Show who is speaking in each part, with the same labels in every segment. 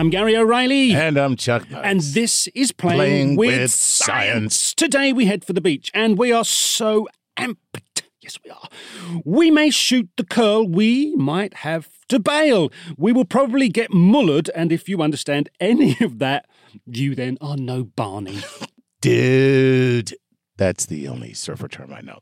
Speaker 1: I'm Gary O'Reilly.
Speaker 2: And I'm Chuck.
Speaker 1: And this is Playing,
Speaker 2: Playing
Speaker 1: with,
Speaker 2: with
Speaker 1: science.
Speaker 2: Science.
Speaker 1: Today we head for the beach and we are so amped. Yes, we are. We may shoot the curl, we might have to bail. We will probably get mullered, and if you understand any of that, you then are no Barney.
Speaker 2: Dude, that's the only surfer term I know.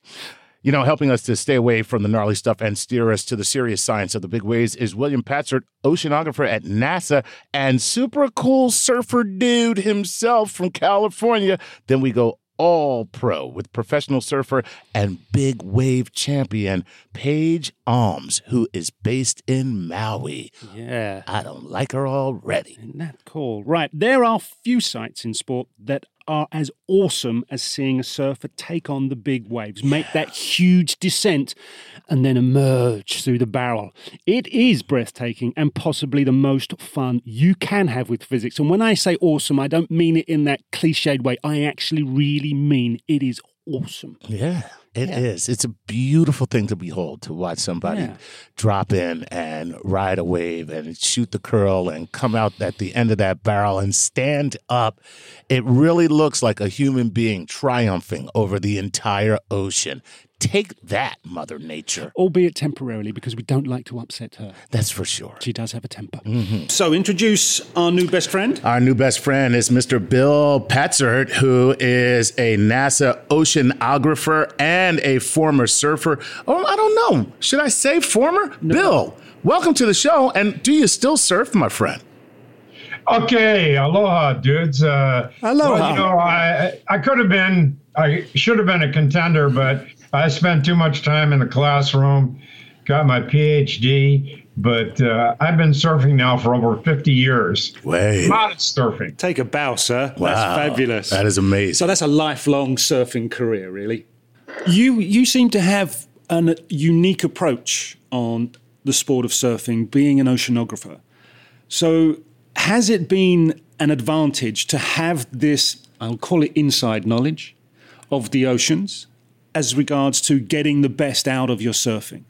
Speaker 2: You know, helping us to stay away from the gnarly stuff and steer us to the serious science of the big waves is William Patzert, oceanographer at NASA and super cool surfer dude himself from California. Then we go all pro with professional surfer and big wave champion Paige Alms, who is based in Maui.
Speaker 1: Yeah.
Speaker 2: I don't like her already.
Speaker 1: Isn't that cool? Right. There are few sights in sport that are as awesome as seeing a surfer take on the big waves, make that huge descent, and then emerge through the barrel. It is breathtaking and possibly the most fun you can have with physics. And when I say awesome, I don't mean it in that cliched way. I actually really mean it is awesome.
Speaker 2: Yeah, it is. It's a beautiful thing to behold to watch somebody
Speaker 1: Yeah.
Speaker 2: drop in and ride a wave and shoot the curl and come out at the end of that barrel and stand up. It really looks like a human being triumphing over the entire ocean. Take that, Mother Nature.
Speaker 1: Albeit temporarily, because we don't like to upset her.
Speaker 2: That's for sure.
Speaker 1: She does have a temper. So, introduce our new best friend.
Speaker 2: Our new best friend is Mr. Bill Patzert, who is a NASA oceanographer and a former surfer. Oh, I don't know. Should I say former? Bill, welcome to the show. And do you still surf, my friend?
Speaker 3: Okay, aloha, dudes. Uh,
Speaker 1: Aloha.
Speaker 3: Well, you know, I I could have been, I should have been a contender, but I spent too much time in the classroom, got my PhD, but uh, I've been surfing now for over 50 years.
Speaker 2: Wait.
Speaker 3: Modest surfing.
Speaker 1: Take a bow, sir.
Speaker 2: Wow.
Speaker 1: That's fabulous.
Speaker 2: That is amazing.
Speaker 1: So that's a lifelong surfing career, really. You you seem to have a unique approach on the sport of surfing, being an oceanographer. So has it been an advantage to have this? I'll call it inside knowledge of the oceans as regards to getting the best out of your surfing.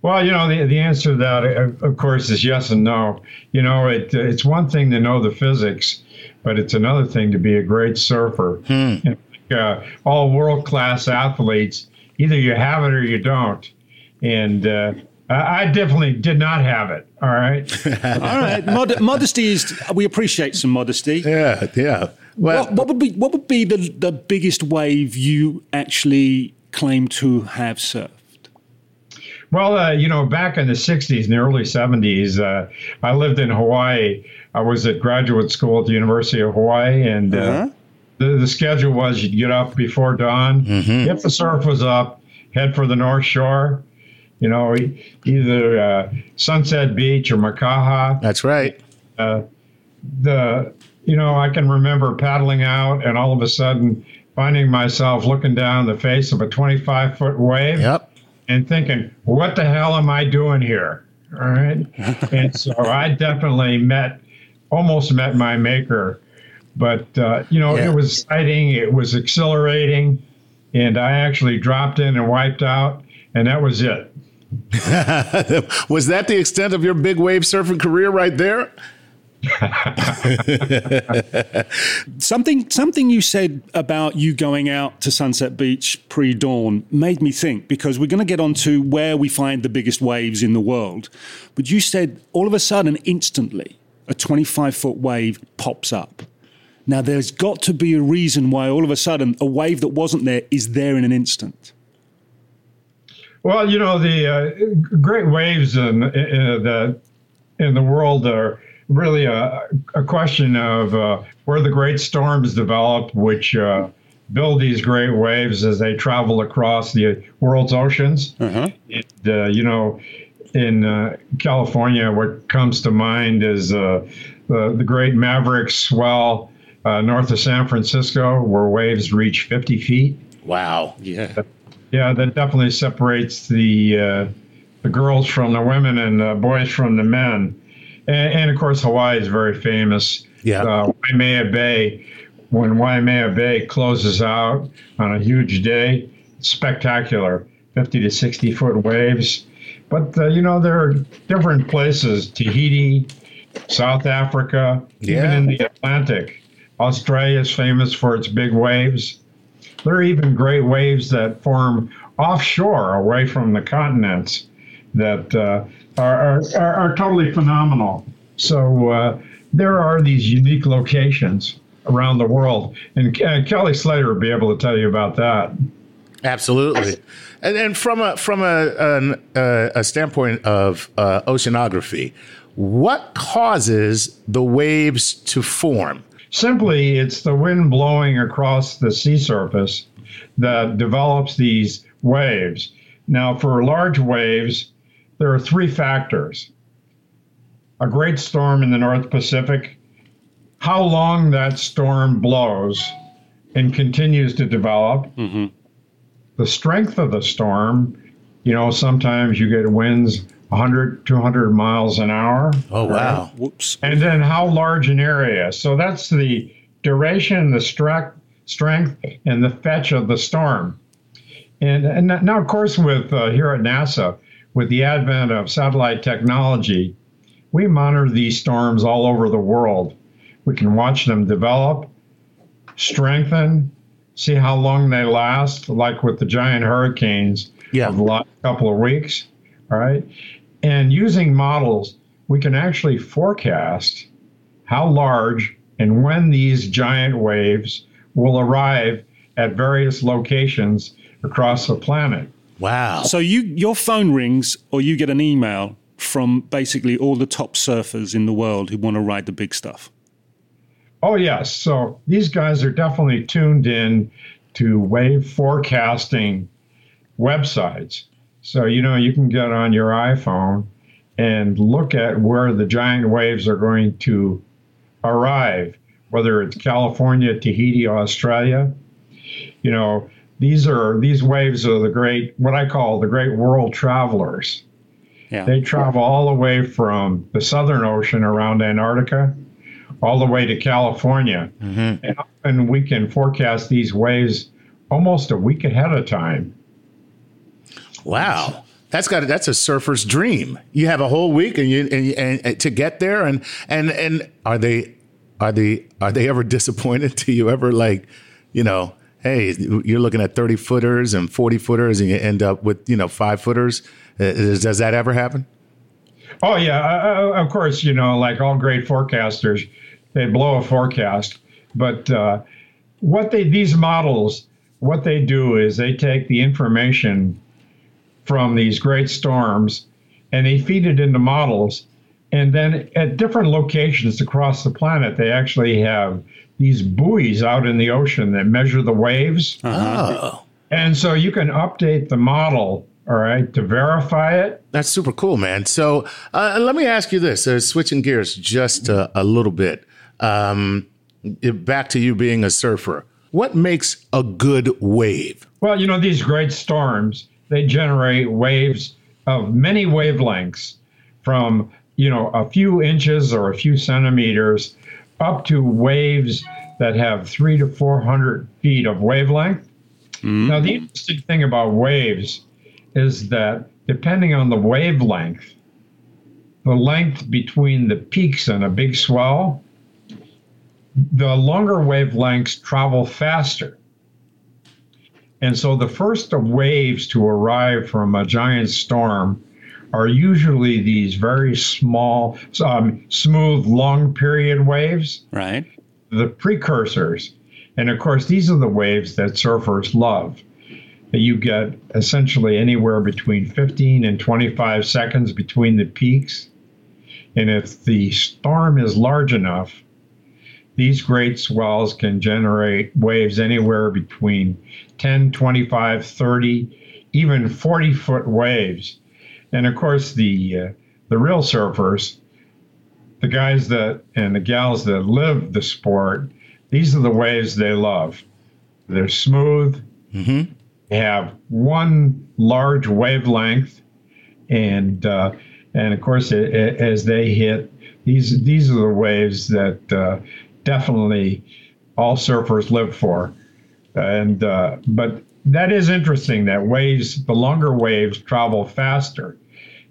Speaker 3: Well, you know, the, the answer to that, uh, of course, is yes and no. You know, it, it's one thing to know the physics, but it's another thing to be a great surfer. And, uh, all world class athletes, either you have it or you don't. And uh, I I definitely did not have it. All right.
Speaker 1: All right, Mod- modesty is. We appreciate some modesty.
Speaker 2: yeah, yeah. Well,
Speaker 1: What, what would be what would be the, the biggest wave you actually claim to have surfed?
Speaker 3: Well, uh, you know, back in the 60s and the early 70s, uh, I lived in Hawaii. I was at graduate school at the University of Hawaii, and uh,
Speaker 1: Uh-huh.
Speaker 3: the, the schedule was you'd get up before dawn. If the surf was up, head for the North Shore. You know, e- either uh, Sunset Beach or Makaha.
Speaker 2: that's right.
Speaker 3: Uh, the you know, I can remember paddling out and all of a sudden finding myself looking down the face of a 25 foot wave
Speaker 2: Yep.
Speaker 3: and thinking, what the hell am I doing here? All right. and so I definitely met, almost met my maker. But, uh, you know,
Speaker 2: Yeah.
Speaker 3: it was exciting, it was exhilarating. and I actually dropped in and wiped out, and that was it.
Speaker 2: was that the extent of your big wave surfing career right there?
Speaker 1: something something you said about you going out to Sunset Beach pre-dawn made me think because we're going to get on to where we find the biggest waves in the world. But you said all of a sudden, instantly, a 25 foot wave pops up. Now, there's got to be a reason why all of a sudden a wave that wasn't there is there in an instant.
Speaker 3: Well, you know, the uh, great waves in, in, the, in the world are really a, a question of uh, where the great storms develop, which uh, build these great waves as they travel across the world's oceans. Uh-huh. uh, you know, in uh, California, what comes to mind is uh, the, the great Maverick swell uh, north of San Francisco, where waves reach 50 feet.
Speaker 2: Wow. Yeah.
Speaker 3: Yeah, that definitely separates the the girls from the women and the boys from the men. And, and, of course, Hawaii is very famous.
Speaker 2: Yeah. Uh,
Speaker 3: Waimea Bay, when Waimea Bay closes out on a huge day, spectacular 50 to 60 foot waves. But, uh, you know, there are different places Tahiti, South Africa, yeah. even in the Atlantic. Australia is famous for its big waves. There are even great waves that form offshore away from the continents that uh, are, are, are, totally phenomenal. So uh, there are these unique locations around the world, and uh, Kelly Slater will be able to tell you about that.
Speaker 2: Absolutely, and, and from a from a an, uh, a standpoint of uh, oceanography, what causes the waves to form?
Speaker 3: Simply, it's the wind blowing across the sea surface that develops these waves. Now, for large waves, there are three factors a great storm in the North Pacific, how long that storm blows and continues to develop, mm-hmm. the strength of the storm. You know, sometimes you get winds 100, 200 miles an hour.
Speaker 2: Oh, wow.
Speaker 1: Right? Whoops.
Speaker 3: And then how large an area. So that's the duration, the stre- strength, and the fetch of the storm. And, and now, of course, with uh, here at NASA, with the advent of satellite technology, we monitor these storms all over the world. We can watch them develop, strengthen, see how long they last, like with the giant hurricanes
Speaker 2: yeah.
Speaker 3: of the last couple of weeks. All right. And using models, we can actually forecast how large and when these giant waves will arrive at various locations across the planet.
Speaker 2: Wow.
Speaker 1: So you your phone rings or you get an email from basically all the top surfers in the world who want to ride the big stuff.
Speaker 3: Oh yes. So these guys are definitely tuned in to wave forecasting websites. So you know you can get on your iPhone and look at where the giant waves are going to arrive, whether it's California, Tahiti, Australia. You know, these are these waves are the great what I call the great world travelers. Yeah. They travel all the way from the Southern Ocean around Antarctica all the way to California. Mm-hmm. And, we can forecast these waves almost a week ahead of time.
Speaker 2: Wow. That's got that's a surfer's dream. You have a whole week and you and, and, and to get there and and and are they are they are they ever disappointed? Do you ever like, you know, hey, you're looking at 30 footers and 40 footers and you end up with, you know, five footers. Uh, does that ever happen?
Speaker 3: Oh, yeah. Uh, of course, you know, like all great forecasters, they blow a forecast. But uh, what they, these models, what they do is they take the information from these great storms and they feed it into models. And then at different locations across the planet, they actually have these buoys out in the ocean that measure the waves.
Speaker 2: Uh-huh. Oh.
Speaker 3: And so you can update the model, all right, to verify it.
Speaker 2: That's super cool, man. So uh, let me ask you this uh, switching gears just a, a little bit. Um, back to you being a surfer. What makes a good wave?
Speaker 3: Well, you know, these great storms, they generate waves of many wavelengths from, you know, a few inches or a few centimeters up to waves that have three to 400 feet of wavelength. Mm-hmm. Now, the interesting thing about waves is that depending on the wavelength, the length between the peaks and a big swell, the longer wavelengths travel faster. And so the first waves to arrive from a giant storm are usually these very small, um, smooth, long period waves.
Speaker 1: Right.
Speaker 3: The precursors. And of course, these are the waves that surfers love. You get essentially anywhere between 15 and 25 seconds between the peaks. And if the storm is large enough, these great swells can generate waves anywhere between 10, 25, 30, even 40 foot waves. And of course, the uh, the real surfers, the guys that and the gals that live the sport, these are the waves they love. They're smooth. Mm-hmm. They have one large wavelength, and uh, and of course, it, it, as they hit these, these are the waves that uh, definitely all surfers live for. And uh, but that is interesting that waves, the longer waves travel faster.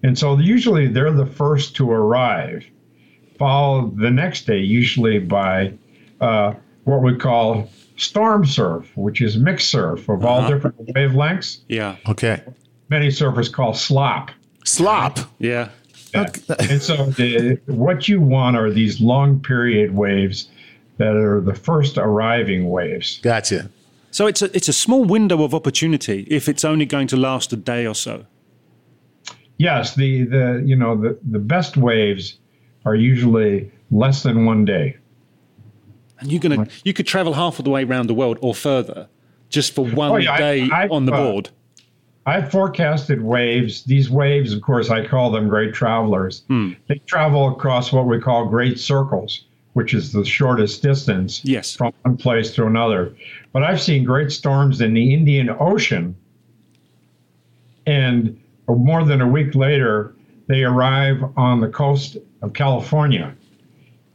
Speaker 3: And so usually they're the first to arrive, followed the next day, usually by uh, what we call storm surf, which is mixed surf of uh-huh. all different wavelengths.
Speaker 1: Yeah.
Speaker 2: Okay.
Speaker 3: Many surfers call slop.
Speaker 2: Slop.
Speaker 1: Yeah.
Speaker 3: yeah. Okay. and so the, what you want are these long period waves that are the first arriving waves.
Speaker 2: Gotcha.
Speaker 1: So it's a it's a small window of opportunity if it's only going to last a day or so.
Speaker 3: Yes, the the you know the the best waves are usually less than one day.
Speaker 1: And you're gonna you could travel half of the way around the world or further just for one oh, yeah, day I, I, on the uh, board.
Speaker 3: I've forecasted waves. These waves, of course, I call them great travelers. Hmm. They travel across what we call great circles which is the shortest distance
Speaker 1: yes.
Speaker 3: from one place to another. But I've seen great storms in the Indian Ocean, and more than a week later, they arrive on the coast of California.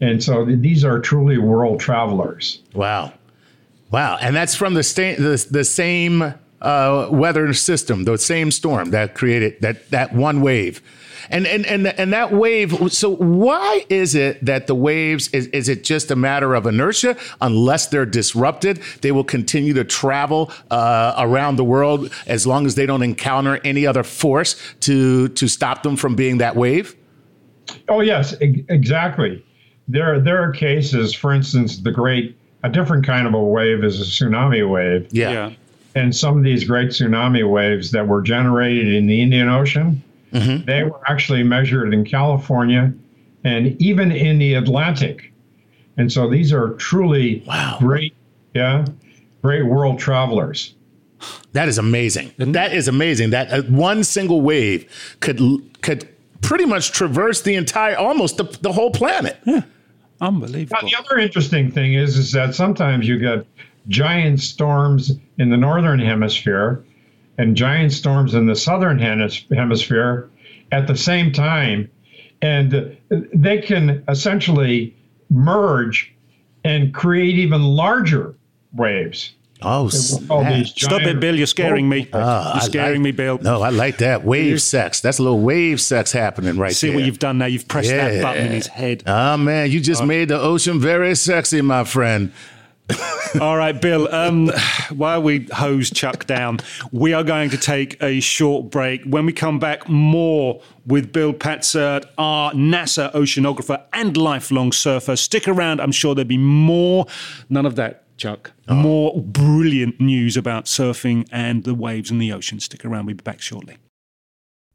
Speaker 3: And so these are truly world travelers.
Speaker 2: Wow. Wow. And that's from the, sta- the, the same uh, weather system, the same storm that created that, that one wave and and and and that wave. So why is it that the waves is is it just a matter of inertia? Unless they're disrupted, they will continue to travel uh, around the world as long as they don't encounter any other force to to stop them from being that wave.
Speaker 3: Oh yes, e- exactly. There there are cases, for instance, the great a different kind of a wave is a tsunami wave.
Speaker 2: Yeah. yeah.
Speaker 3: And some of these great tsunami waves that were generated in the Indian Ocean, Mm-hmm. They were actually measured in California and even in the Atlantic. And so these are truly
Speaker 2: wow.
Speaker 3: great, yeah, great world travelers.
Speaker 2: That is amazing. That is amazing. That uh, one single wave could could pretty much traverse the entire, almost the, the whole planet.
Speaker 1: Yeah. Unbelievable.
Speaker 3: Now, the other interesting thing is, is that sometimes you get giant storms in the northern hemisphere and giant storms in the southern hemisphere at the same time. And they can essentially merge and create even larger waves.
Speaker 2: Oh,
Speaker 1: Stop it, Bill. You're scaring me. Oh, you're scaring
Speaker 2: like,
Speaker 1: me, Bill.
Speaker 2: No, I like that. Wave sex. That's a little wave sex happening right
Speaker 1: See
Speaker 2: there.
Speaker 1: See what you've done now? You've pressed yeah. that button in his head.
Speaker 2: Oh, man. You just oh. made the ocean very sexy, my friend.
Speaker 1: All right, Bill. Um, while we hose Chuck down, we are going to take a short break. When we come back, more with Bill Patzert, our NASA oceanographer and lifelong surfer. Stick around. I'm sure there'll be more. None of that, Chuck. Oh. More brilliant news about surfing and the waves in the ocean. Stick around. We'll be back shortly.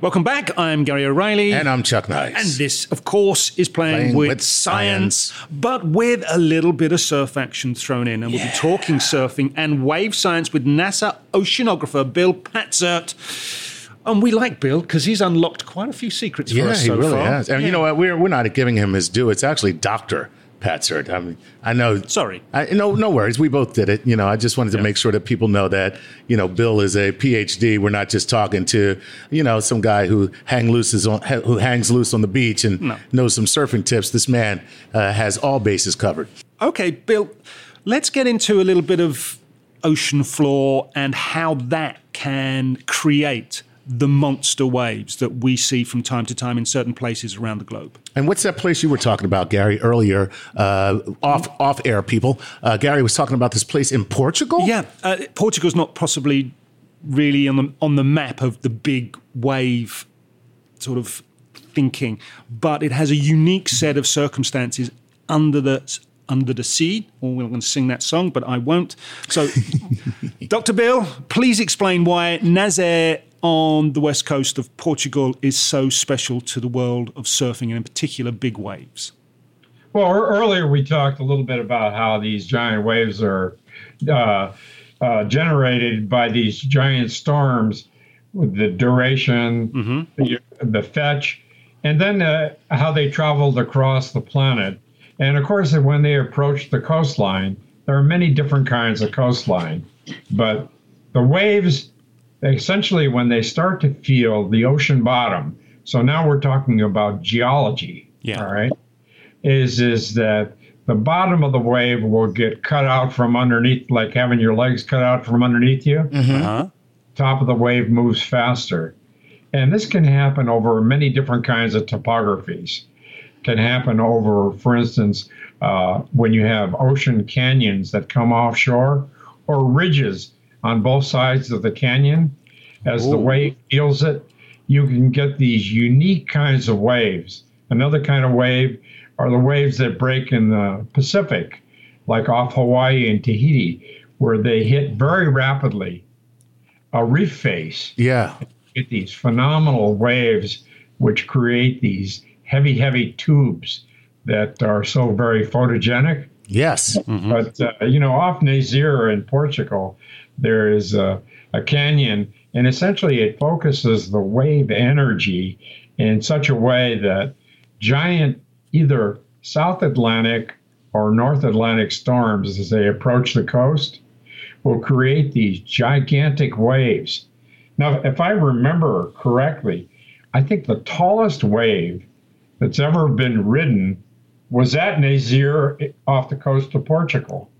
Speaker 1: Welcome back. I'm Gary O'Reilly.
Speaker 2: And I'm Chuck Nice.
Speaker 1: And this, of course, is playing,
Speaker 2: Playing
Speaker 1: with,
Speaker 2: with
Speaker 1: science,
Speaker 2: science.
Speaker 1: but with a little bit of surf action thrown in. And we'll be talking surfing and wave science with NASA oceanographer Bill Patzert. And we like Bill because he's unlocked quite a few secrets for
Speaker 2: Yeah,
Speaker 1: us
Speaker 2: he
Speaker 1: so
Speaker 2: really
Speaker 1: far.
Speaker 2: has. And
Speaker 1: Yeah.
Speaker 2: you know what? We're we're not giving him his due. It's actually Doctor Patzert. I mean, I know.
Speaker 1: Sorry.
Speaker 2: I, no, no worries. We both did it. You know, I just wanted to make sure that people know that you know Bill is a PhD. We're not just talking to you know some guy who hang loose is on who hangs loose on the beach and
Speaker 1: No.
Speaker 2: knows some surfing tips. This man uh, has all bases covered.
Speaker 1: Okay, Bill, let's get into a little bit of ocean floor and how that can create the monster waves that we see from time to time in certain places around the globe.
Speaker 2: And what's that place you were talking about, Gary, earlier? Uh, off off air, people. Uh, Gary was talking about this place in Portugal.
Speaker 1: Yeah, uh, Portugal's not possibly really on the on the map of the big wave sort of thinking, but it has a unique set of circumstances under the under the sea. Or we're going to sing that song, but I won't. So, Dr. Bill, please explain why Nazaré on the west coast of Portugal is so special to the world of surfing, and in particular, big waves.
Speaker 3: Well, earlier we talked a little bit about how these giant waves are uh, uh, generated by these giant storms, with the duration, the, the fetch, and then uh, how they traveled across the planet. And of course, when they approach the coastline, there are many different kinds of coastline, but the waves essentially when they start to feel the ocean bottom. So now we're talking about geology.
Speaker 1: Yeah.
Speaker 3: All right is is that the bottom of the wave will get cut out from underneath, like having your legs cut out from underneath you.
Speaker 1: Uh-huh.
Speaker 3: Top of the wave moves faster, and this can happen over many different kinds of topographies. Can happen over, for instance, uh, when you have ocean canyons that come offshore, or ridges on both sides of the canyon. As the wave feels it, you can get these unique kinds of waves. Another kind of wave are the waves that break in the Pacific, like off Hawaii and Tahiti, where they hit very rapidly a reef face.
Speaker 2: Yeah.
Speaker 3: Get these phenomenal waves, which create these heavy, heavy tubes that are so very photogenic.
Speaker 2: Yes.
Speaker 3: But uh, you know, off Nazaré in Portugal, there is a, a canyon, and essentially it focuses the wave energy in such a way that giant, either South Atlantic or North Atlantic storms, as they approach the coast, will create these gigantic waves. Now, if I remember correctly, I think the tallest wave that's ever been ridden was at Nazaré off the coast of Portugal.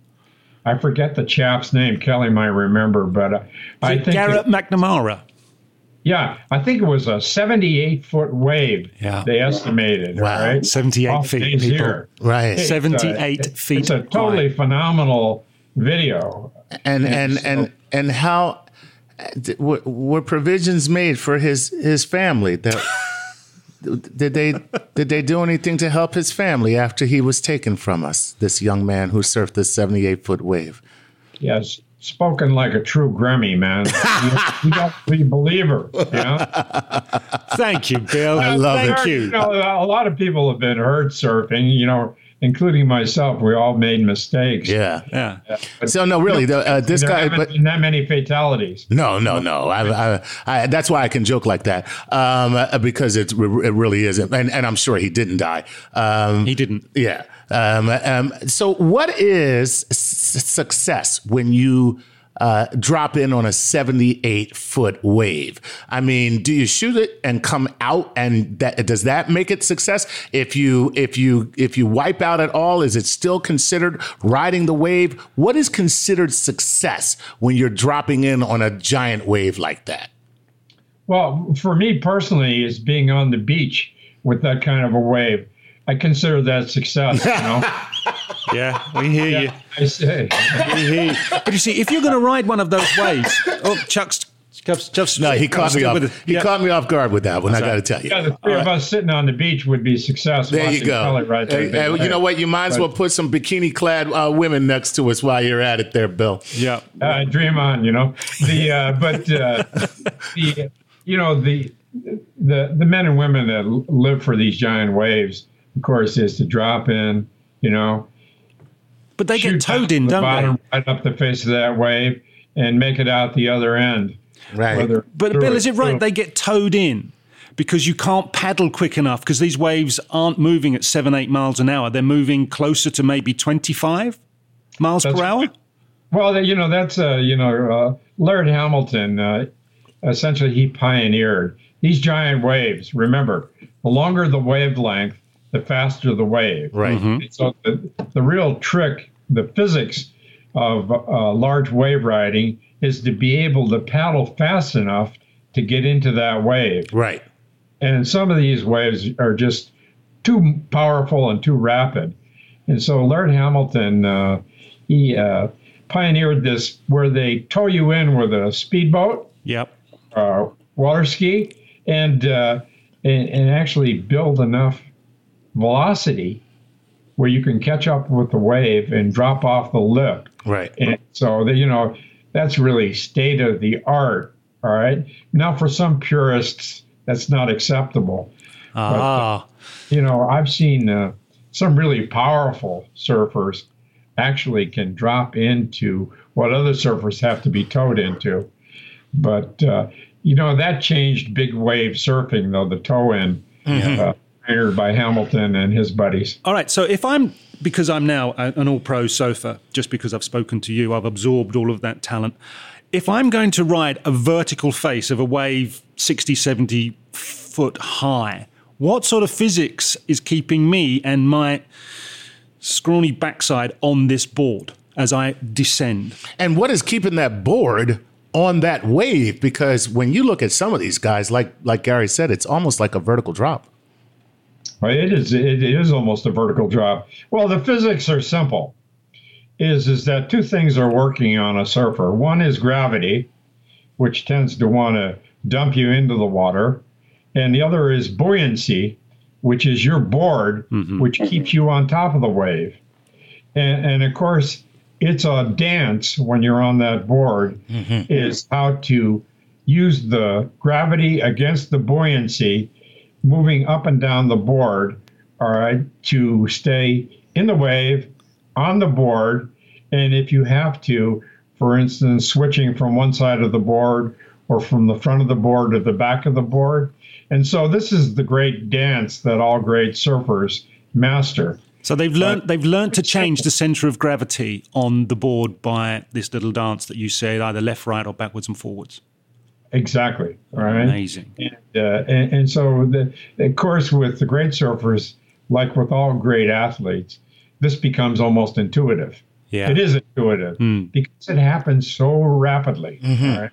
Speaker 3: I forget the chap's name. Kelly might remember, but uh, I think
Speaker 1: Garrett
Speaker 3: it-
Speaker 1: McNamara.
Speaker 3: yeah, I think it was a 78 foot wave.
Speaker 1: Yeah.
Speaker 3: they estimated.
Speaker 2: Wow.
Speaker 3: right?
Speaker 1: 78
Speaker 3: Off
Speaker 1: feet,
Speaker 3: Nazaré.
Speaker 2: Right.
Speaker 3: It's, uh,
Speaker 1: 78
Speaker 3: it-
Speaker 1: feet
Speaker 3: It's a totally
Speaker 1: high.
Speaker 3: phenomenal video.
Speaker 2: and and
Speaker 3: so-
Speaker 2: and and how were, were provisions made for his his family that did they did they do anything to help his family after he was taken from us this young man who surfed this 78 foot wave
Speaker 3: Yes. spoken like a true Grammy, man. you, you got to be a believer, you know?
Speaker 1: Thank you, Bill.
Speaker 2: Uh, I love
Speaker 1: Thank
Speaker 2: it.
Speaker 1: you.
Speaker 3: You know, a lot of people have been hurt surfing, you know, including myself. We all made mistakes.
Speaker 2: Yeah.
Speaker 1: Yeah.
Speaker 3: But
Speaker 2: So no, really, the, uh, this
Speaker 3: there
Speaker 2: guy.
Speaker 3: haven't
Speaker 2: But
Speaker 3: been that many fatalities.
Speaker 2: no, no, no. I, I, I, that's why I can joke like that um, uh, because it's, it really isn't, and, and I'm sure he didn't die. Um,
Speaker 1: He didn't.
Speaker 2: Yeah. Um, um, so, what is s- success when you uh, drop in on a 78 foot wave? I mean, do you shoot it and come out, and that does that make it success? If you if you if you wipe out at all, is it still considered riding the wave? What is considered success when you're dropping in on a giant wave like that?
Speaker 3: Well, for me personally, is being on the beach with that kind of a wave. I consider that success, you know?
Speaker 1: Yeah, we hear you.
Speaker 3: I say.
Speaker 1: We hear you. But you see, if you're going to ride one of those waves, oh, Chuck's. Chuck's, Chuck's
Speaker 2: No, he caught me off.
Speaker 1: with.
Speaker 2: He
Speaker 1: Yeah.
Speaker 2: caught me off guard with that one. I got to tell you.
Speaker 3: Yeah, the three of us sitting on the beach would be success.
Speaker 2: There you go.
Speaker 3: Kelly ride that
Speaker 2: Hey, hey, you know what? You might as well put some bikini clad uh, women next to us while you're at it, there, Bill.
Speaker 1: Yeah.
Speaker 3: uh, dream on, you know. The uh, but uh, the you know the the the men and women that live for these giant waves, of course, is to drop in, you know,
Speaker 1: But they get towed in,
Speaker 3: the
Speaker 1: don't
Speaker 3: bottom,
Speaker 1: they?
Speaker 3: right up the face of that wave, and make it out the other end.
Speaker 2: Right.
Speaker 3: Whether
Speaker 1: But Bill, is it right?
Speaker 3: through-
Speaker 1: They get towed in because you can't paddle quick enough because these waves aren't moving at seven, eight miles an hour. They're moving closer to maybe 25 miles
Speaker 3: That's
Speaker 1: per hour.
Speaker 3: right. Well, you know that's uh, you know uh, Laird Hamilton. Uh, essentially, he pioneered these giant waves. Remember, the longer the wavelength, the faster the wave.
Speaker 2: Right.
Speaker 3: And So the, the real trick, the physics of uh, large wave riding is to be able to paddle fast enough to get into that wave.
Speaker 2: Right.
Speaker 3: And some of these waves are just too powerful and too rapid. And so Laird Hamilton, uh, he uh, pioneered this where they tow you in with a speedboat,
Speaker 1: Yep.
Speaker 3: uh, water ski, and, uh, and and actually build enough velocity where you can catch up with the wave and drop off the lip.
Speaker 2: Right.
Speaker 3: And so that you know that's really state of the art. All right. Now for some purists, that's not acceptable.
Speaker 1: Ah,
Speaker 3: You know, I've seen uh, some really powerful surfers actually can drop into what other surfers have to be towed into. But uh, you know that changed big wave surfing, though the tow in, uh, pioneered by Hamilton and his buddies.
Speaker 1: all right. So if I'm because I'm now an all-pro surfer, just because I've spoken to you, I've absorbed all of that talent. If I'm going to ride a vertical face of a wave 60, 70 foot high, what sort of physics is keeping me and my scrawny backside on this board as I descend?
Speaker 2: And what is keeping that board on that wave? Because when you look at some of these guys, like like Gary said, it's almost like a vertical drop.
Speaker 3: It is it is almost a vertical drop. Well, the physics are simple. Is is that two things are working on a surfer. One is gravity, which tends to want to dump you into the water, and the other is buoyancy, which is your board, mm-hmm. which keeps you on top of the wave. And and of course, it's a dance when you're on that board mm-hmm. is how to use the gravity against the buoyancy moving up and down the board, all right, to stay in the wave, on the board. And if you have to, for instance, switching from one side of the board or from the front of the board to the back of the board. And so this is the great dance that all great surfers master.
Speaker 1: So they've learned they've learned to change the center of gravity on the board by this little dance that you said, either left, right, or backwards and forwards.
Speaker 3: Exactly. All right.
Speaker 1: Amazing.
Speaker 3: And, uh, and, and so, the, of course, with the great surfers, like with all great athletes, this becomes almost intuitive.
Speaker 1: Yeah.
Speaker 3: It is intuitive because it happens so rapidly. all right?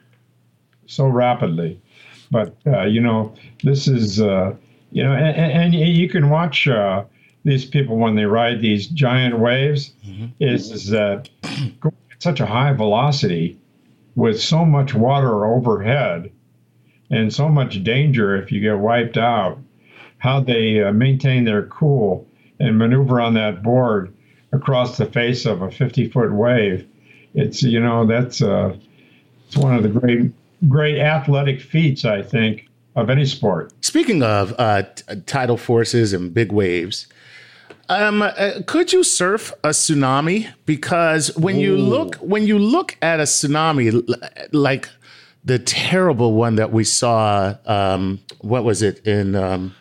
Speaker 3: So rapidly. But, uh, you know, this is, uh, you know, and, and you can watch uh, these people when they ride these giant waves, is, is that at such a high velocity with so much water overhead and so much danger if you get wiped out, how they uh, maintain their cool and maneuver on that board across the face of a 50 foot wave it's you know that's uh, it's one of the great great athletic feats I think of any sport.
Speaker 2: Speaking of uh, t- tidal forces and big waves, um, uh, could you surf a tsunami? Because when you look when you look at a tsunami, like the terrible one that we saw, um, what was it in? Um,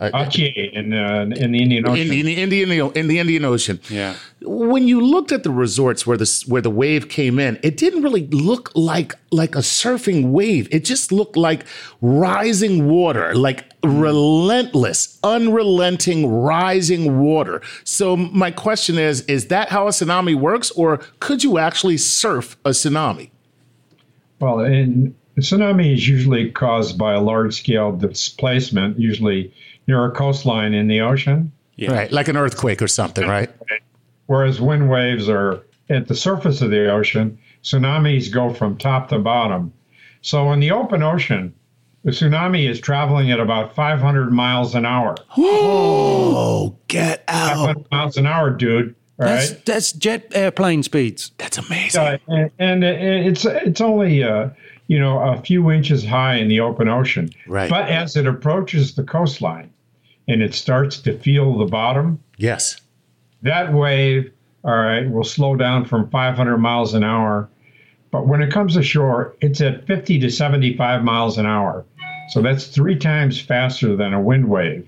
Speaker 3: Aceh in uh, in the Indian Ocean.
Speaker 2: in, in the Indian in the Indian Ocean.
Speaker 1: Yeah.
Speaker 2: When you looked at the resorts where the where the wave came in, it didn't really look like like a surfing wave. It just looked like rising water, like relentless, unrelenting rising water. So my question is: Is that how a tsunami works, or could you actually surf a tsunami?
Speaker 3: Well, a tsunami is usually caused by a large scale displacement, usually near a coastline in the ocean.
Speaker 1: Yeah.
Speaker 2: Right, like an earthquake or something, right?
Speaker 3: Whereas wind waves are at the surface of the ocean, tsunamis go from top to bottom. So in the open ocean, the tsunami is traveling at about 500 miles an hour.
Speaker 2: Oh, get out!
Speaker 3: 500 miles an hour, dude. All
Speaker 1: That's
Speaker 3: right.
Speaker 1: that's jet airplane speeds.
Speaker 2: That's amazing.
Speaker 3: Uh, and, and it's it's only uh, you know a few inches high in the open ocean.
Speaker 2: Right.
Speaker 3: But as it approaches the coastline, and it starts to feel the bottom,
Speaker 2: Yes.
Speaker 3: that wave, all right, will slow down from 500 miles an hour. But when it comes ashore, it's at 50 to 75 miles an hour. So that's three times faster than a wind wave.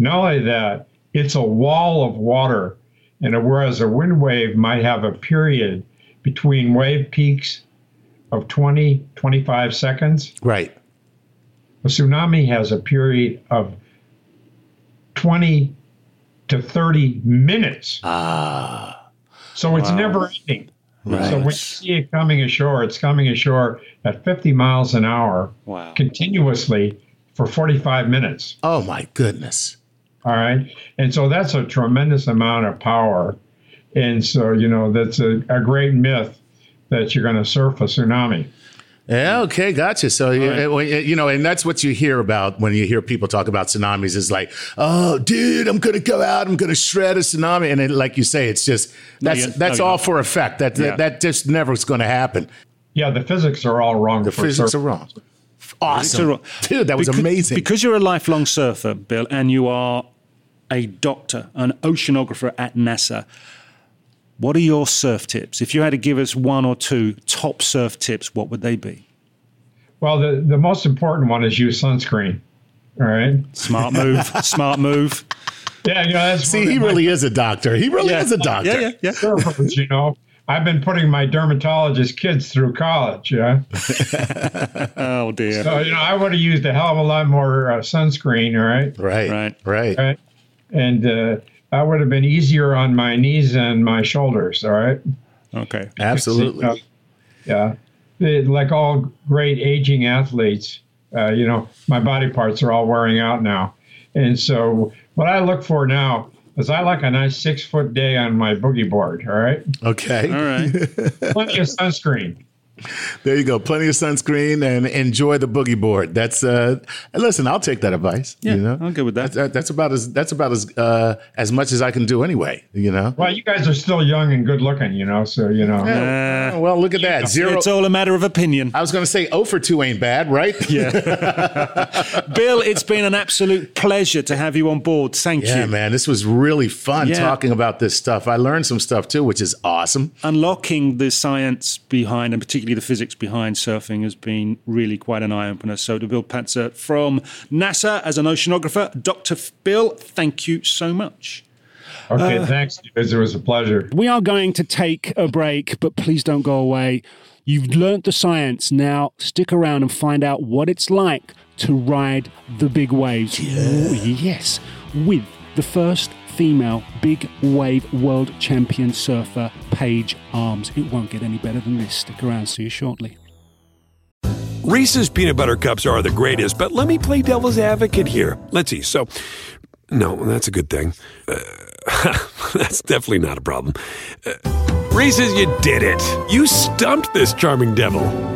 Speaker 3: Not only that, it's a wall of water. And whereas a wind wave might have a period between wave peaks of 20, 25 seconds,
Speaker 2: Right.
Speaker 3: a tsunami has a period of 20 to 30 minutes.
Speaker 2: Ah.
Speaker 3: So it's never ending. Right. So when you see it coming ashore, it's coming ashore at 50 miles an hour
Speaker 1: Wow.
Speaker 3: continuously for 45 minutes.
Speaker 2: Oh my goodness.
Speaker 3: All right. And so that's a tremendous amount of power. And so, you know, that's a, a great myth that you're going to surf a tsunami.
Speaker 2: Yeah. Okay. Gotcha. So you-
Speaker 1: right.
Speaker 2: you know, and that's what you hear about when you hear people talk about tsunamis. Is like, oh, dude, I'm gonna go out, I'm gonna shred a tsunami, and it, like you say, it's just that's
Speaker 1: no,
Speaker 2: that's
Speaker 1: you're
Speaker 2: all for effect. That,
Speaker 1: Yeah.
Speaker 2: that that just never is going to happen.
Speaker 3: Yeah, the physics are all wrong.
Speaker 2: The
Speaker 3: for
Speaker 2: physics
Speaker 3: surf-
Speaker 2: are wrong. Awesome,
Speaker 1: wrong.
Speaker 2: dude. That was
Speaker 1: Because-
Speaker 2: amazing.
Speaker 1: Because you're a lifelong surfer, Bill, and you are a doctor, an oceanographer at NASA. What are your surf tips? If you had to give us one or two top surf tips, what would they be?
Speaker 3: Well, the, the most important one is use sunscreen. All right.
Speaker 1: Smart move. smart move.
Speaker 3: Yeah, you know, that's
Speaker 2: See, he
Speaker 3: of my
Speaker 2: really is a doctor. He really is a doctor.
Speaker 1: Yeah, yeah, yeah.
Speaker 3: surfers, you know. I've been putting my dermatologist kids through college, yeah.
Speaker 1: Oh dear.
Speaker 3: So, you know, I would have used a hell of a lot more uh, sunscreen, all right?
Speaker 2: Right.
Speaker 1: Right.
Speaker 2: Right.
Speaker 3: Right. And uh, I would have been easier on my knees and my shoulders, all right?
Speaker 1: Okay.
Speaker 2: Absolutely.
Speaker 3: Uh, yeah. They- like all great aging athletes, uh, you know, my body parts are all wearing out now. And so what I look for now is I like a nice six foot day on my boogie board, all right?
Speaker 2: Okay.
Speaker 1: All right.
Speaker 3: Plenty of sunscreen.
Speaker 2: There you go. Plenty of sunscreen and enjoy the boogie board. That's uh listen, I'll take that advice.
Speaker 1: Yeah,
Speaker 2: you know?
Speaker 1: I'm good with that.
Speaker 2: That's, that's about as that's about as uh as much as I can do anyway, you know.
Speaker 3: Well, you guys are still young and good looking, you know, so, you know.
Speaker 2: Oh, well, look at that. Zero
Speaker 1: It's all a matter of opinion.
Speaker 2: I was going to say 0 for 2 ain't bad, right?
Speaker 1: Yeah. Bill, it's been an absolute pleasure to have you on board. Thank
Speaker 2: Yeah,
Speaker 1: you.
Speaker 2: Yeah, man. This was really fun
Speaker 1: Yeah.
Speaker 2: talking about this stuff. I learned some stuff too, which is awesome.
Speaker 1: Unlocking the science behind, and particularly the physics behind surfing, has been really quite an eye opener. So, to Bill Patzert from NASA as an oceanographer, Dr. F- Bill, thank you so much.
Speaker 3: Okay, uh, thanks, guys. It was a pleasure.
Speaker 4: We are going to take a break, but please don't go away. You've learnt the science. Now stick around and find out what it's like to ride the big waves. Ooh, yes, with the first female big wave world champion surfer, Paige Alms. It won't get any better than this. Stick around. See you shortly.
Speaker 5: Reese's peanut butter cups are the greatest, but let me play devil's advocate here. Let's see. So, no, that's a good thing. Uh, that's definitely not a problem. Uh, Reese's, you did it. You stumped this charming devil.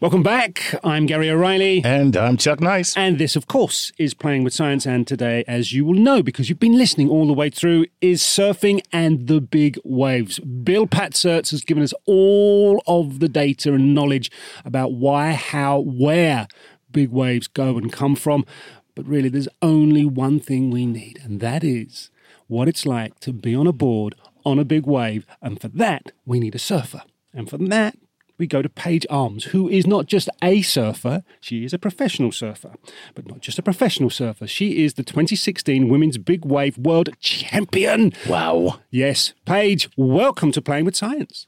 Speaker 1: Welcome back. I'm Gary O'Reilly.
Speaker 2: And I'm Chuck Nice.
Speaker 1: And this, of course, is Playing with Science. And today, as you will know, because you've been listening all the way through, is surfing and the big waves. Bill Patzert has given us all of the data and knowledge about why, how, where big waves go and come from. But really, there's only one thing we need, and that is what it's like to be on a board on a big wave. And for that, we need a surfer. And for that, we go to Paige Alms, who is not just a surfer, she is a professional surfer. But not just a professional surfer, she is the 2016 Women's Big Wave World Champion.
Speaker 2: Wow.
Speaker 1: Yes, Paige, welcome to Playing with Science.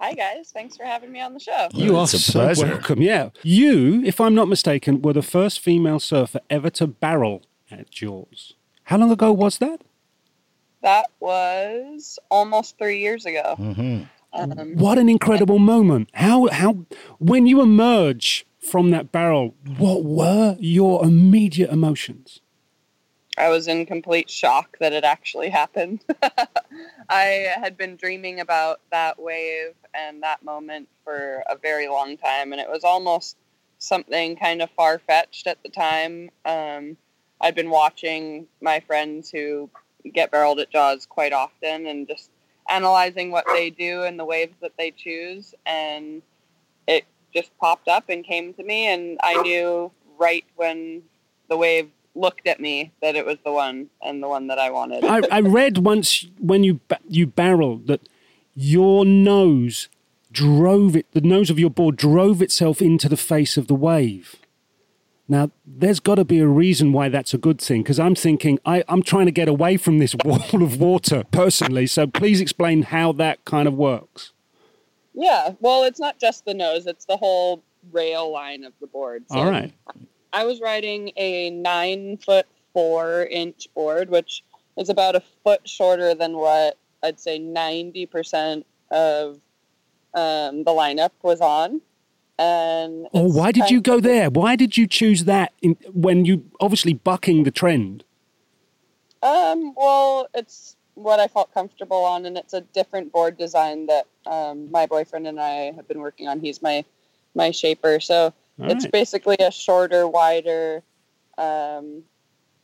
Speaker 6: Hi guys, thanks for having me on the show.
Speaker 1: You are
Speaker 2: It's
Speaker 1: so
Speaker 2: pleasure.
Speaker 1: welcome. Yeah, you, if I'm not mistaken, were the first female surfer ever to barrel at Jaws. How long ago was that?
Speaker 6: That was almost three years ago.
Speaker 2: Mm-hmm.
Speaker 6: Um,
Speaker 1: What an incredible moment! How how when you emerge from that barrel, what were your immediate emotions?
Speaker 6: I was in complete shock that it actually happened. I had been dreaming about that wave and that moment for a very long time, and it was almost something kind of far fetched at the time. Um, I'd been watching my friends who get barreled at Jaws quite often and just analyzing what they do and the waves that they choose, and it just popped up and came to me, and I knew right when the wave looked at me that it was the one and the one that I wanted.
Speaker 1: I, I read once when you you barreled that your nose drove it. The nose of your board drove itself into the face of the wave. Now, there's got to be a reason why that's a good thing because I'm thinking I, I'm trying to get away from this wall of water personally. So please explain how that kind of works.
Speaker 6: yeah, well, it's not just the nose; it's the whole rail line of the board. So
Speaker 1: All right.
Speaker 6: I was riding a nine foot four inch board, which is about a foot shorter than what I'd say ninety percent of um, the lineup was on. And
Speaker 1: Oh, why did you go there? Why did you choose that in, when you obviously bucking the trend?
Speaker 6: Um, well, it's what I felt comfortable on, and it's a different board design that um, my boyfriend and I have been working on. He's my my shaper, so
Speaker 1: All
Speaker 6: it's
Speaker 1: right.
Speaker 6: basically a shorter, wider um,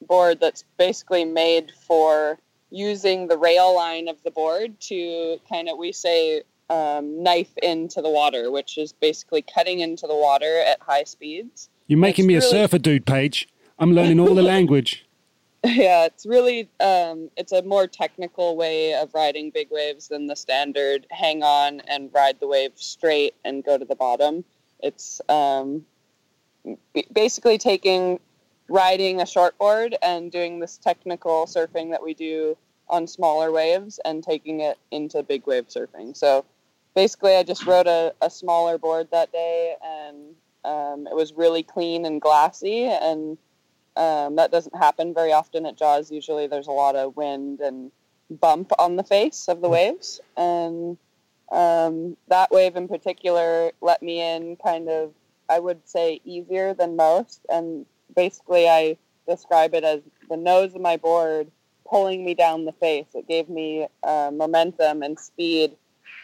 Speaker 6: board that's basically made for using the rail line of the board to kind of we say um, knife into the water, which is basically cutting into the water at high speeds.
Speaker 1: You're making
Speaker 6: It's
Speaker 1: me a
Speaker 6: really-
Speaker 1: surfer dude, Paige. I'm learning all the language.
Speaker 6: yeah it's really um, it's a more technical way of riding big waves than the standard hang on and ride the wave straight and go to the bottom it's um, b- basically taking riding a shortboard and doing this technical surfing that we do on smaller waves and taking it into big wave surfing so basically i just rode a, a smaller board that day and um, it was really clean and glassy and um, that doesn't happen very often at Jaws. Usually there's a lot of wind and bump on the face of the waves. And um, that wave in particular let me in kind of, I would say, easier than most. And basically, I describe it as the nose of my board pulling me down the face. It gave me uh, momentum and speed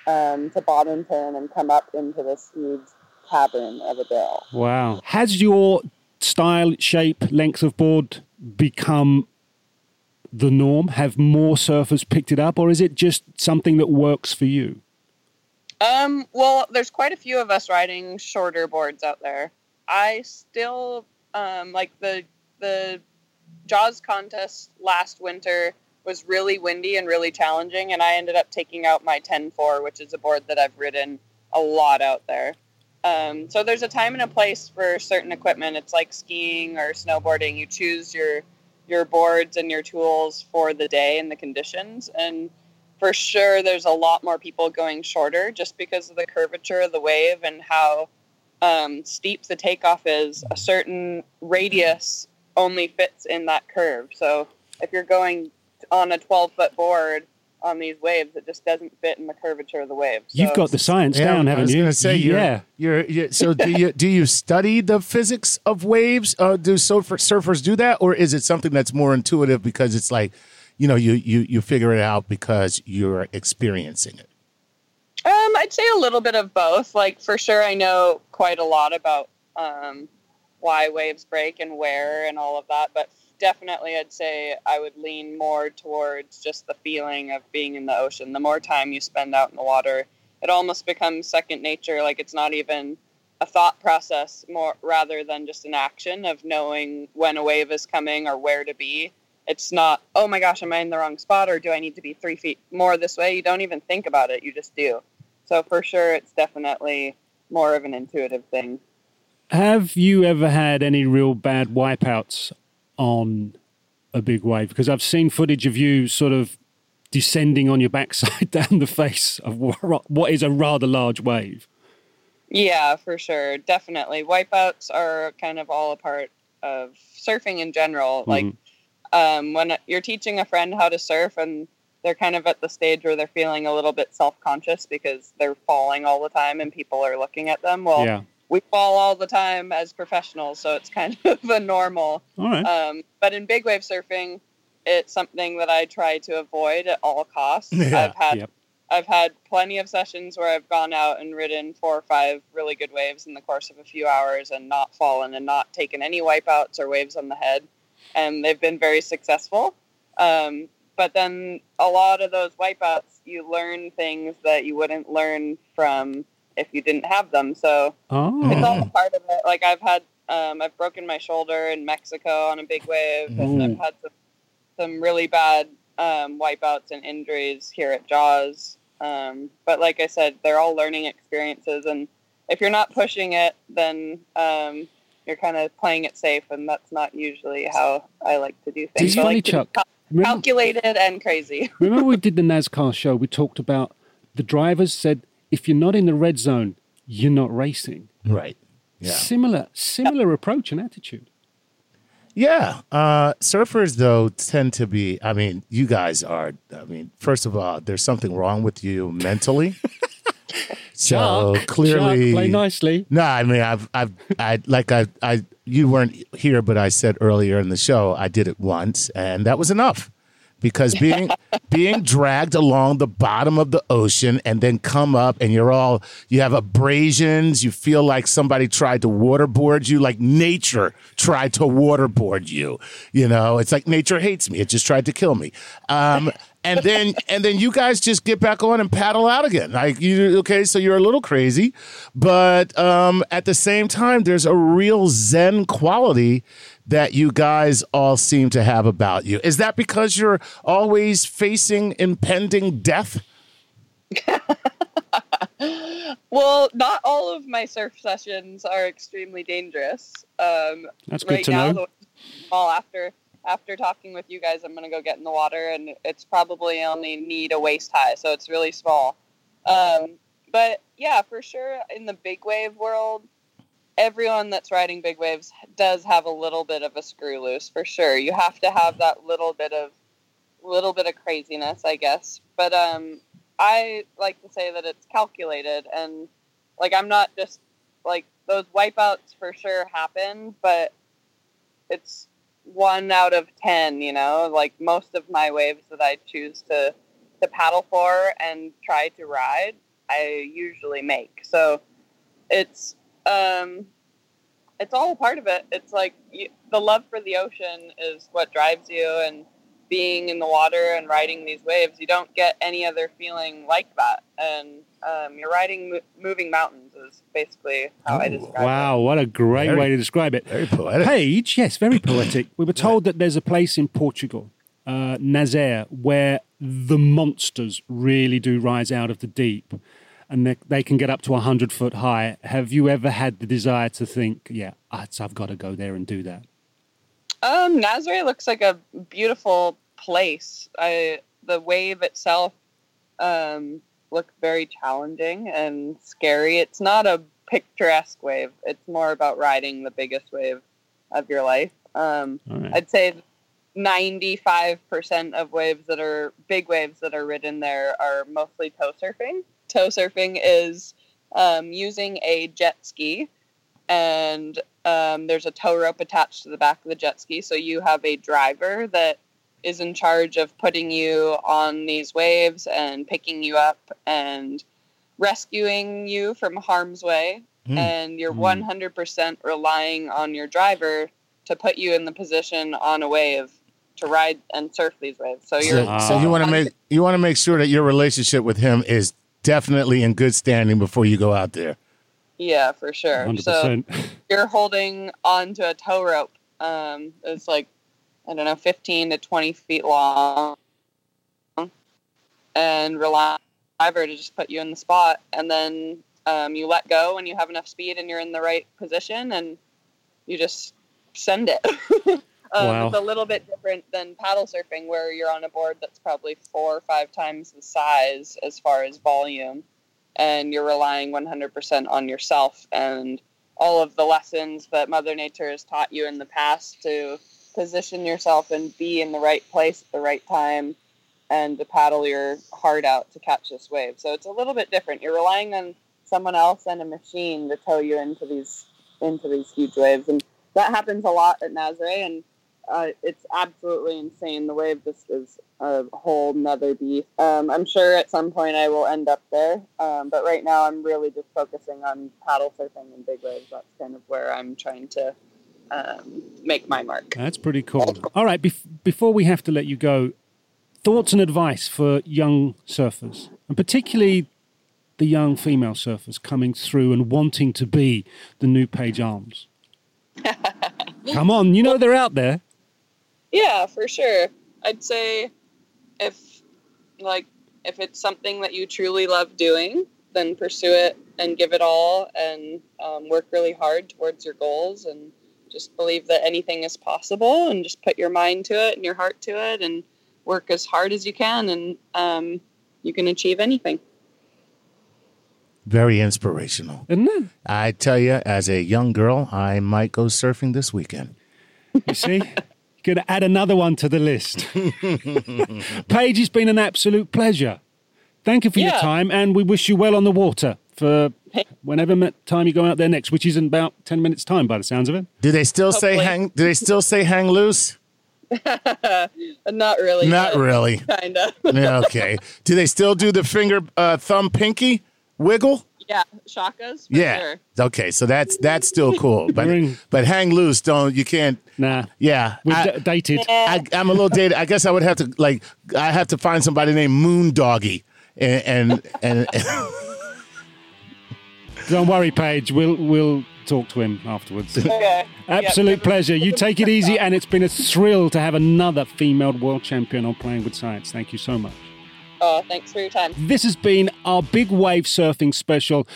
Speaker 6: um, to bottom turn and come up into this huge cavern of a barrel.
Speaker 1: Wow. Has your style, shape, length of board become the norm? Have more surfers picked it up, or is it just something that works for you?
Speaker 6: Um, well, there's quite a few of us riding shorter boards out there. I still um, like the the Jaws contest last winter was really windy and really challenging, and I ended up taking out my 10-4, which is a board that I've ridden a lot out there. Um, so there's a time and a place for certain equipment. It's like skiing or snowboarding. You choose your your boards and your tools for the day and the conditions. And for sure, there's a lot more people going shorter just because of the curvature of the wave and how um, steep the takeoff is. A certain radius only fits in that curve. So if you're going on a 12 foot board on these waves, it just doesn't fit in the curvature of the waves. So
Speaker 4: You've got the science
Speaker 2: Yeah,
Speaker 4: down,
Speaker 2: I
Speaker 4: haven't
Speaker 2: was
Speaker 4: you?
Speaker 2: gonna say, you're,
Speaker 4: yeah.
Speaker 2: You're, you so do you do you study the physics of waves? Uh, do surfer, surfers do that, or is it something that's more intuitive because it's like, you know, you you you figure it out because you're experiencing it?
Speaker 6: Um, I'd say a little bit of both. Like for sure, I know quite a lot about um, why waves break and where and all of that. But definitely, I'd say I would lean more towards just the feeling of being in the ocean. The more time you spend out in the water, it almost becomes second nature. Like it's not even a thought process, more rather than just an action of knowing when a wave is coming or where to be. It's not, oh my gosh, am I in the wrong spot or do I need to be three feet more this way? You don't even think about it. You just do. So for sure, it's definitely more of an intuitive thing.
Speaker 4: Have you ever had any real bad wipeouts on a big wave? Because I've seen footage of you sort of descending on your backside down the face of what is a rather large wave.
Speaker 6: Yeah, for sure. Definitely. Wipeouts are kind of all a part of surfing in general. Like um, when you're teaching a friend how to surf and they're kind of at the stage where they're feeling a little bit self-conscious because they're falling all the time and people are looking at them. Well,
Speaker 4: Yeah.
Speaker 6: We fall all the time as professionals, so it's kind of a normal.
Speaker 4: Right.
Speaker 6: Um, but in big wave surfing, it's something that I try to avoid at all costs.
Speaker 2: Yeah.
Speaker 6: I've had
Speaker 4: Yep.
Speaker 6: I've had plenty of sessions where I've gone out and ridden four or five really good waves in the course of a few hours and not fallen and not taken any wipeouts or waves on the head, and they've been very successful. Um, but then a lot of those wipeouts, you learn things that you wouldn't learn from if you didn't have them. So
Speaker 4: Oh.
Speaker 6: it's all part of it. Like I've had, um, I've broken my shoulder in Mexico on a big wave, and I've had some, some really bad um, wipeouts and injuries here at Jaws. Um, but like I said, they're all learning experiences, and if you're not pushing it, then um, you're kind of playing it safe, and that's not usually how I like to do things. I
Speaker 4: funny,
Speaker 6: like
Speaker 4: Chuck.
Speaker 6: cal-
Speaker 4: Remember,
Speaker 6: calculated and crazy.
Speaker 4: remember we did the NASCAR show? We talked about the drivers said if you're not in the red zone, you're not racing.
Speaker 2: Right. Yeah.
Speaker 4: Similar, similar approach and attitude.
Speaker 2: Yeah. Uh, surfers, though, tend to be, I mean, you guys are, I mean, first of all, there's something wrong with you mentally. so clearly.
Speaker 4: Play nicely.
Speaker 2: No, I mean, I've, I've, I, like, I, I, you weren't here, but I said earlier in the show, I did it once, and that was enough. Because being being dragged along the bottom of the ocean and then come up and you're all you have abrasions, you feel like somebody tried to waterboard you, like nature tried to waterboard you. You know, it's like nature hates me; it just tried to kill me. Um, and then and then you guys just get back on and paddle out again. Like you, okay, so you're a little crazy, but um, at the same time, there's a real zen quality that you guys all seem to have about you. Is that because you're always facing impending death?
Speaker 6: Well, not all of my surf sessions are extremely dangerous. Um,
Speaker 4: That's good
Speaker 6: right
Speaker 4: to
Speaker 6: now,
Speaker 4: know.
Speaker 6: the- Well, after after talking with you guys, I'm gonna go get in the water, and it's probably only need a waist high, so it's really small. Um, but yeah, for sure, in the big wave world, everyone that's riding big waves does have a little bit of a screw loose for sure. You have to have that little bit of little bit of craziness, I guess. But um, I like to say that it's calculated and like I'm not just like those wipeouts for sure happen, but it's one out of ten, you know, like most of my waves that I choose to to paddle for and try to ride, I usually make. So it's um it's all a part of it. It's like you, the love for the ocean is what drives you and being in the water and riding these waves. You don't get any other feeling like that. And um, you're riding mo- moving mountains is basically how I describe
Speaker 1: Wow, what a great
Speaker 2: Very-
Speaker 1: way to describe it.
Speaker 2: very poetic.
Speaker 1: Paige, yes, very poetic. We were told that there's a place in Portugal, uh, Nazaré, where the monsters really do rise out of the deep and they, they can get up to 100 foot high. Have you ever had the desire to think, yeah, I've got to go there and do that?
Speaker 6: Um, Nazaré looks like a beautiful place. I the wave itself um, looked very challenging and scary. It's not a picturesque wave. It's more about riding the biggest wave of your life. Um,
Speaker 1: right.
Speaker 6: I'd say 95% of waves that are big waves that are ridden there are mostly tow surfing. Tow surfing is um, using a jet ski, and um, there's a tow rope attached to the back of the jet ski. So you have a driver that is in charge of putting you on these waves and picking you up and rescuing you from harm's way. And you're 100% relying on your driver to put you in the position on a wave to ride and surf these waves. So you're
Speaker 2: So, so you want to make you want to make sure that your relationship with him is definitely in good standing before you go out there.
Speaker 6: Yeah, for sure.
Speaker 1: 100%.
Speaker 6: So you're holding onto a tow rope. Um, it's like I don't know, 15 to 20 feet long, and rely on driver to just put you in the spot, and then um, you let go when you have enough speed and you're in the right position, and you just send it. um,
Speaker 1: Wow.
Speaker 6: It's a little bit different than paddle surfing, where you're on a board that's probably four or five times the size as far as volume and you're relying 100% on yourself and all of the lessons that Mother Nature has taught you in the past to position yourself and be in the right place at the right time and to paddle your heart out to catch this wave. So it's a little bit different. You're relying on someone else and a machine to tow you into these into these huge waves, and that happens a lot at Nazaré, and uh, it's absolutely insane. The wave just is a whole nother beast. Um, I'm sure at some point I will end up there, um, but right now I'm really just focusing on paddle surfing and big waves. That's kind of where I'm trying to um, make my mark.
Speaker 1: That's pretty cool. All right, bef- before we have to let you go, thoughts and advice for young surfers, and particularly the young female surfers coming through and wanting to be the new Paige Alms. Come on, you know they're out there.
Speaker 6: Yeah, for sure. I'd say if like if it's something that you truly love doing, then pursue it and give it all and um, work really hard towards your goals and just believe that anything is possible and just put your mind to it and your heart to it and work as hard as you can and um, you can achieve anything.
Speaker 2: Very inspirational.
Speaker 1: Isn't it?
Speaker 2: I tell you, as a young girl, I might go surfing this weekend.
Speaker 1: You see? Going to add another one to the list. Paige, it's been an absolute pleasure. Thank you for your time, and we wish you well on the water for whenever time you go out there next, which is in about 10 minutes' time by the sounds of it.
Speaker 2: Do they still say hang? Do they still say hang loose?
Speaker 6: Not really.
Speaker 2: Not really.
Speaker 6: Kind of.
Speaker 2: Yeah, okay. Do they still do the finger, uh, thumb, pinky wiggle?
Speaker 6: Yeah, shakas. For
Speaker 2: yeah.
Speaker 6: Sure.
Speaker 2: Okay, so that's that's still cool, but but hang loose, don't you can't.
Speaker 1: Nah.
Speaker 2: Yeah,
Speaker 1: We're
Speaker 2: I,
Speaker 1: d- dated.
Speaker 2: I, I'm a little dated. I guess I would have to like I have to find somebody named Moon Doggy, and and, and
Speaker 1: Don't worry, Paige. We'll we'll talk to him afterwards.
Speaker 6: Okay.
Speaker 1: Absolute
Speaker 6: Yep.
Speaker 1: pleasure. You take it easy, and it's been a thrill to have another female world champion on Playing with Science. Thank you so much.
Speaker 6: Oh, thanks for your time.
Speaker 1: This has been our big wave surfing special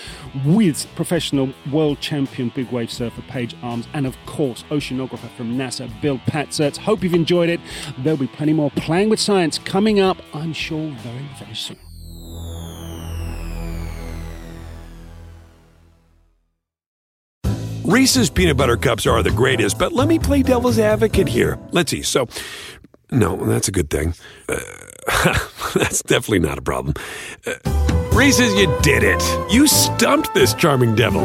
Speaker 1: with professional world champion big wave surfer Paige Alms and, of course, oceanographer from NASA Bill Patzert. Hope you've enjoyed it. There'll be plenty more Playing with Science coming up, I'm sure, very, very soon.
Speaker 5: Reese's peanut butter cups are the greatest, but let me play devil's advocate here. Let's see. So, no, that's a good thing. Uh, that's definitely not a problem. Uh, Reese's, you did it. You stumped this charming devil.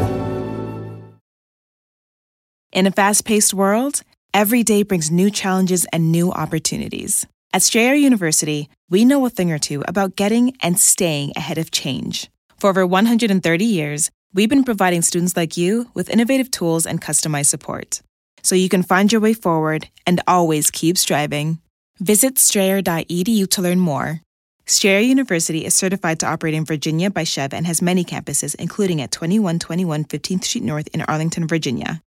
Speaker 7: In a fast paced world, every day brings new challenges and new opportunities. At Strayer University, we know a thing or two about getting and staying ahead of change. For over 130 years, we've been providing students like you with innovative tools and customized support so you can find your way forward and always keep striving. Visit strayer.edu to learn more. Strayer University is certified to operate in Virginia by SCHEV and has many campuses, including at 2121 15th Street North in Arlington, Virginia.